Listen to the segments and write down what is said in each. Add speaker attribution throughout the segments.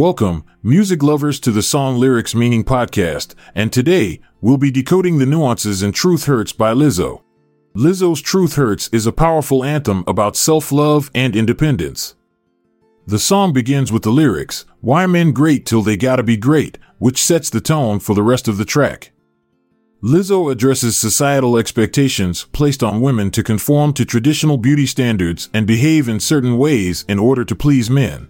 Speaker 1: Welcome, music lovers, to the Song Lyrics Meaning Podcast, and today we'll be decoding the nuances in Truth Hurts by Lizzo. Lizzo's Truth Hurts is a powerful anthem about self love and independence. The song begins with the lyrics, Why men great till they gotta be great, which sets the tone for the rest of the track. Lizzo addresses societal expectations placed on women to conform to traditional beauty standards and behave in certain ways in order to please men.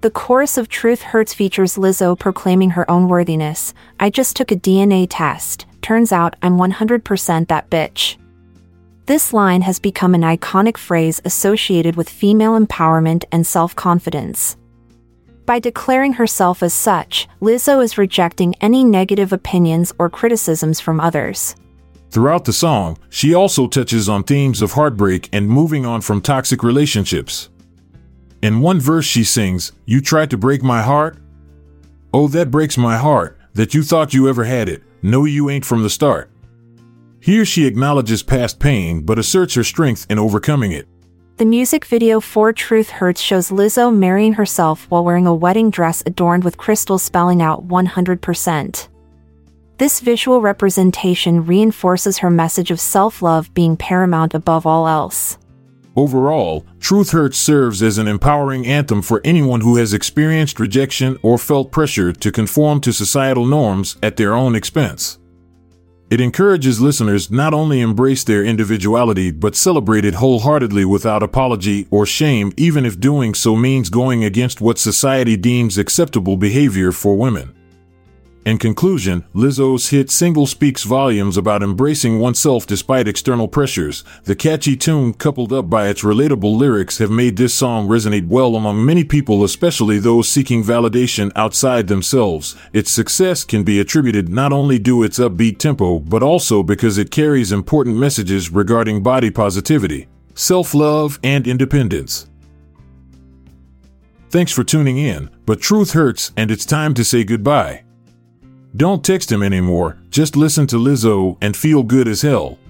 Speaker 2: The chorus of Truth Hurts features Lizzo proclaiming her own worthiness. I just took a DNA test. Turns out I'm 100% that bitch. This line has become an iconic phrase associated with female empowerment and self confidence. By declaring herself as such, Lizzo is rejecting any negative opinions or criticisms from others.
Speaker 1: Throughout the song, she also touches on themes of heartbreak and moving on from toxic relationships. In one verse, she sings, You tried to break my heart? Oh, that breaks my heart, that you thought you ever had it. No, you ain't from the start. Here she acknowledges past pain but asserts her strength in overcoming it.
Speaker 2: The music video for Truth Hurts shows Lizzo marrying herself while wearing a wedding dress adorned with crystals spelling out 100%. This visual representation reinforces her message of self love being paramount above all else.
Speaker 1: Overall, Truth Hurts serves as an empowering anthem for anyone who has experienced rejection or felt pressure to conform to societal norms at their own expense. It encourages listeners not only embrace their individuality but celebrate it wholeheartedly without apology or shame, even if doing so means going against what society deems acceptable behavior for women. In conclusion, Lizzo's hit single speaks volumes about embracing oneself despite external pressures. The catchy tune, coupled up by its relatable lyrics, have made this song resonate well among many people, especially those seeking validation outside themselves. Its success can be attributed not only to its upbeat tempo, but also because it carries important messages regarding body positivity, self love, and independence. Thanks for tuning in, but truth hurts, and it's time to say goodbye. Don't text him anymore, just listen to Lizzo and feel good as hell.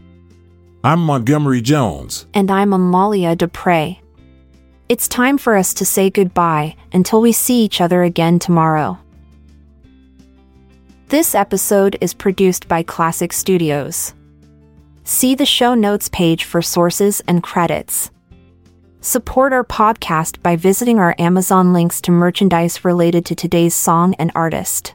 Speaker 1: I'm Montgomery Jones.
Speaker 2: And I'm Amalia Dupre. It's time for us to say goodbye until we see each other again tomorrow. This episode is produced by Classic Studios. See the show notes page for sources and credits. Support our podcast by visiting our Amazon links to merchandise related to today's song and artist.